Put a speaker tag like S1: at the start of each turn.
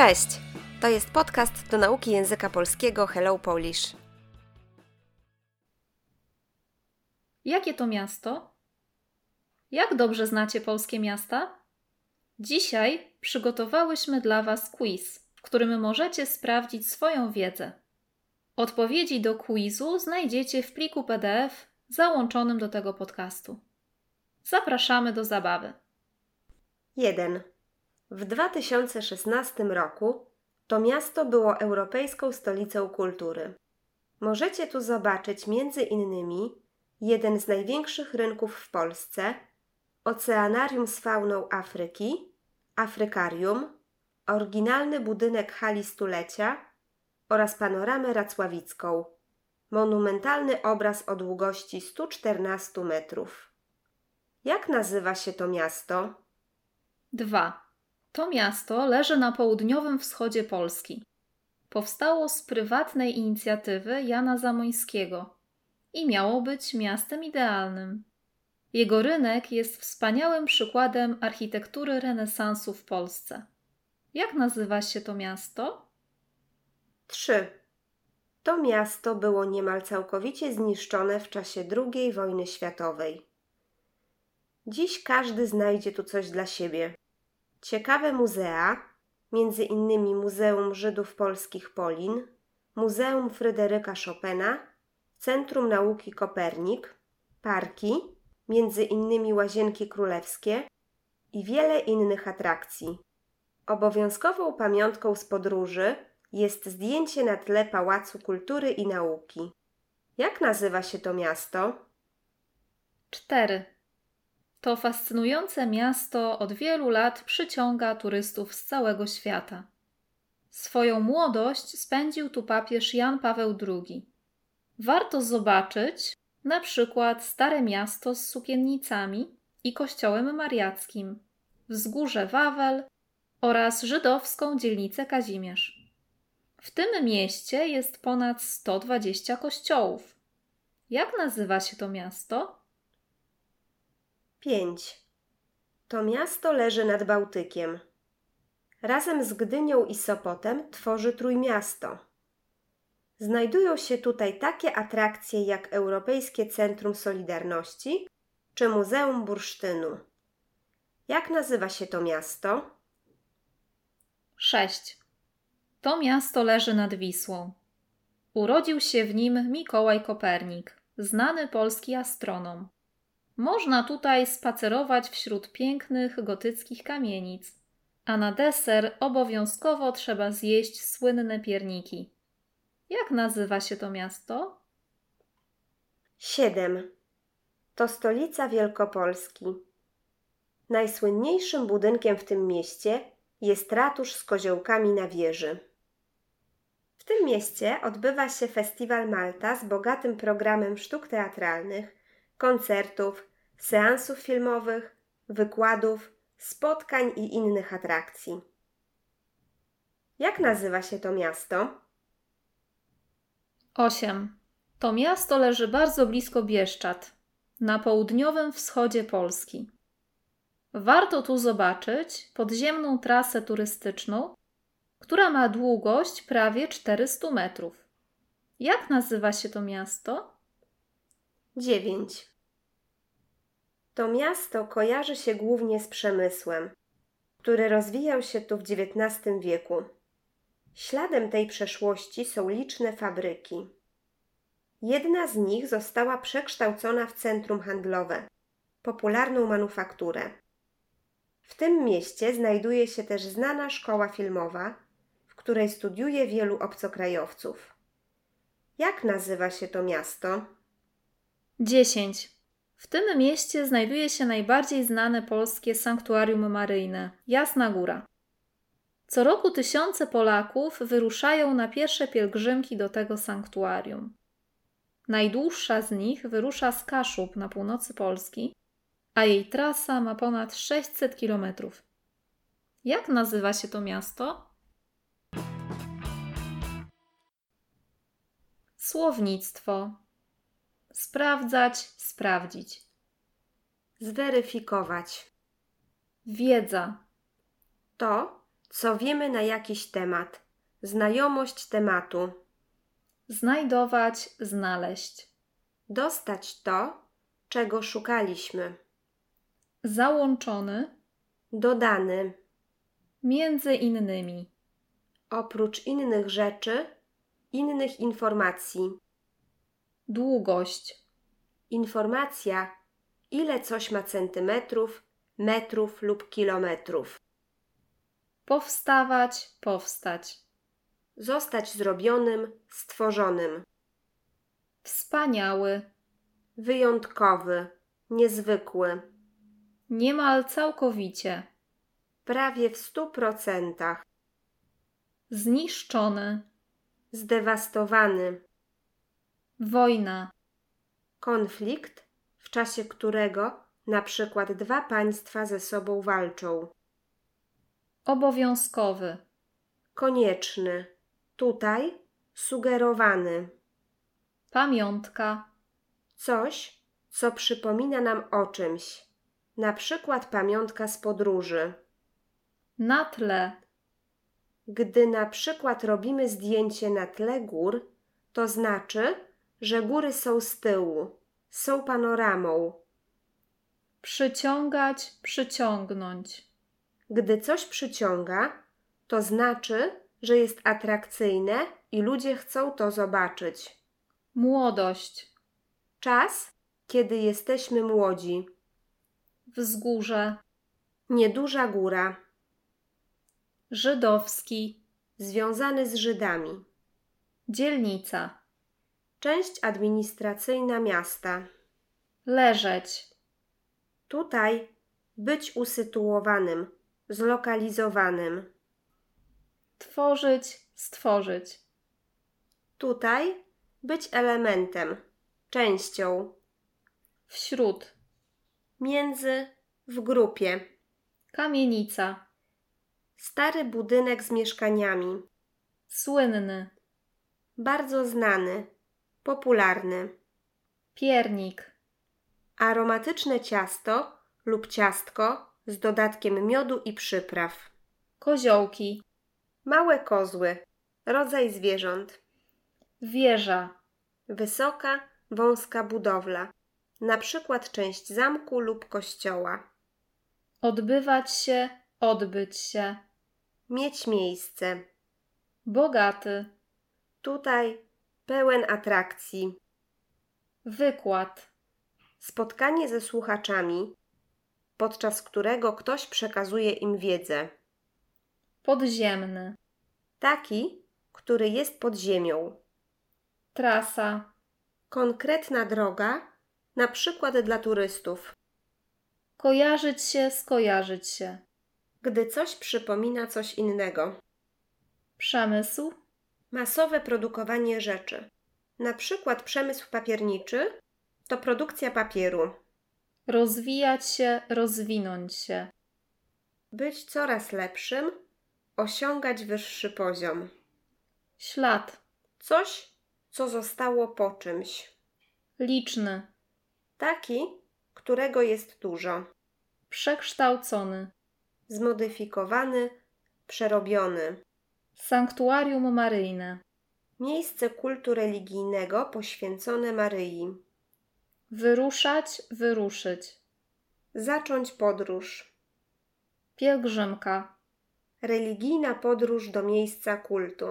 S1: Cześć! To jest podcast do nauki języka polskiego Hello Polish.
S2: Jakie to miasto? Jak dobrze znacie polskie miasta? Dzisiaj przygotowałyśmy dla Was quiz, w którym możecie sprawdzić swoją wiedzę. Odpowiedzi do quizu znajdziecie w pliku PDF załączonym do tego podcastu. Zapraszamy do zabawy.
S1: 1. W 2016 roku to miasto było Europejską Stolicą Kultury. Możecie tu zobaczyć między innymi jeden z największych rynków w Polsce, oceanarium z fauną Afryki, Afrykarium, oryginalny budynek hali stulecia oraz panoramę racławicką, monumentalny obraz o długości 114 metrów. Jak nazywa się to miasto?
S2: 2. To miasto leży na południowym wschodzie Polski. Powstało z prywatnej inicjatywy Jana Zamońskiego i miało być miastem idealnym. Jego rynek jest wspaniałym przykładem architektury renesansu w Polsce. Jak nazywa się to miasto?
S1: 3. To miasto było niemal całkowicie zniszczone w czasie II wojny światowej. Dziś każdy znajdzie tu coś dla siebie. Ciekawe muzea, między innymi Muzeum Żydów Polskich Polin, Muzeum Fryderyka Chopina, Centrum Nauki Kopernik, parki, między innymi Łazienki Królewskie i wiele innych atrakcji. Obowiązkową pamiątką z podróży jest zdjęcie na tle Pałacu Kultury i Nauki. Jak nazywa się to miasto?
S2: 4. To fascynujące miasto od wielu lat przyciąga turystów z całego świata. Swoją młodość spędził tu papież Jan Paweł II. Warto zobaczyć na przykład Stare Miasto z sukiennicami i kościołem mariackim, wzgórze Wawel oraz żydowską dzielnicę Kazimierz. W tym mieście jest ponad 120 kościołów. Jak nazywa się to miasto?
S1: 5. To miasto leży nad Bałtykiem. Razem z Gdynią i Sopotem tworzy Trójmiasto. Znajdują się tutaj takie atrakcje jak Europejskie Centrum Solidarności czy Muzeum Bursztynu. Jak nazywa się to miasto?
S2: 6. To miasto leży nad Wisłą. Urodził się w nim Mikołaj Kopernik, znany polski astronom. Można tutaj spacerować wśród pięknych gotyckich kamienic, a na deser obowiązkowo trzeba zjeść słynne pierniki. Jak nazywa się to miasto?
S1: 7. To stolica Wielkopolski. Najsłynniejszym budynkiem w tym mieście jest ratusz z koziołkami na wieży. W tym mieście odbywa się Festiwal Malta z bogatym programem sztuk teatralnych, koncertów, seansów filmowych, wykładów, spotkań i innych atrakcji. Jak nazywa się to miasto?
S2: 8. To miasto leży bardzo blisko Bieszczad, na południowym wschodzie Polski. Warto tu zobaczyć podziemną trasę turystyczną, która ma długość prawie 400 metrów. Jak nazywa się to miasto?
S1: 9. To miasto kojarzy się głównie z przemysłem, który rozwijał się tu w XIX wieku. Śladem tej przeszłości są liczne fabryki. Jedna z nich została przekształcona w centrum handlowe, popularną manufakturę. W tym mieście znajduje się też znana szkoła filmowa, w której studiuje wielu obcokrajowców. Jak nazywa się to miasto?
S2: 10. W tym mieście znajduje się najbardziej znane polskie sanktuarium maryjne Jasna Góra. Co roku tysiące Polaków wyruszają na pierwsze pielgrzymki do tego sanktuarium. Najdłuższa z nich wyrusza z Kaszub na północy Polski, a jej trasa ma ponad 600 kilometrów. Jak nazywa się to miasto? Słownictwo. Sprawdzać, sprawdzić.
S1: Zweryfikować.
S2: Wiedza.
S1: To co wiemy na jakiś temat. Znajomość tematu.
S2: Znajdować, znaleźć.
S1: Dostać to, czego szukaliśmy.
S2: Załączony,
S1: Dodany.
S2: między innymi.
S1: Oprócz innych rzeczy, innych informacji.
S2: Długość.
S1: Informacja, ile coś ma centymetrów, metrów lub kilometrów.
S2: Powstawać, powstać.
S1: Zostać zrobionym, stworzonym.
S2: Wspaniały,
S1: Wyjątkowy, niezwykły.
S2: niemal całkowicie.
S1: Prawie w stu procentach.
S2: Zniszczony,
S1: Zdewastowany.
S2: Wojna.
S1: Konflikt, w czasie którego na przykład dwa państwa ze sobą walczą.
S2: Obowiązkowy,
S1: Konieczny. Tutaj sugerowany.
S2: pamiątka,
S1: Coś, co przypomina nam o czymś. Na przykład pamiątka z podróży.
S2: na tle,
S1: Gdy na przykład robimy zdjęcie na tle gór, to znaczy, że góry są z tyłu, są panoramą.
S2: przyciągać, przyciągnąć.
S1: Gdy coś przyciąga, to znaczy, że jest atrakcyjne i ludzie chcą to zobaczyć.
S2: Młodość,
S1: Czas, kiedy jesteśmy młodzi.
S2: wzgórze,
S1: Nieduża góra,
S2: żydowski,
S1: związany z Żydami.
S2: dzielnica,
S1: Część administracyjna miasta.
S2: leżeć,
S1: Tutaj być usytuowanym, zlokalizowanym.
S2: tworzyć, stworzyć,
S1: Tutaj być elementem, częścią,
S2: wśród,
S1: między, w grupie.
S2: kamienica,
S1: Stary budynek z mieszkaniami,
S2: słynny,
S1: bardzo znany, popularny.
S2: piernik,
S1: Aromatyczne ciasto lub ciastko z dodatkiem miodu i przypraw.
S2: koziołki,
S1: Małe kozły, rodzaj zwierząt.
S2: wieża,
S1: Wysoka, wąska budowla, na przykład część zamku lub kościoła.
S2: odbywać się, odbyć się,
S1: Mieć miejsce.
S2: bogaty,
S1: Tutaj pełen atrakcji.
S2: wykład,
S1: Spotkanie ze słuchaczami, podczas którego ktoś przekazuje im wiedzę.
S2: podziemny,
S1: Taki, który jest pod ziemią.
S2: trasa,
S1: Konkretna droga, na przykład dla turystów.
S2: kojarzyć się, skojarzyć się,
S1: Gdy coś przypomina coś innego.
S2: przemysł,
S1: Masowe produkowanie rzeczy. Na przykład przemysł papierniczy to produkcja papieru.
S2: rozwijać się, rozwinąć się,
S1: Być coraz lepszym, osiągać wyższy poziom.
S2: ślad,
S1: Coś, co zostało po czymś.
S2: liczny,
S1: Taki, którego jest dużo.
S2: przekształcony,
S1: Zmodyfikowany, przerobiony.
S2: Sanktuarium maryjne,
S1: Miejsce kultu religijnego poświęcone Maryi.
S2: wyruszać, wyruszyć,
S1: Zacząć podróż.
S2: pielgrzymka,
S1: Religijna podróż do miejsca kultu.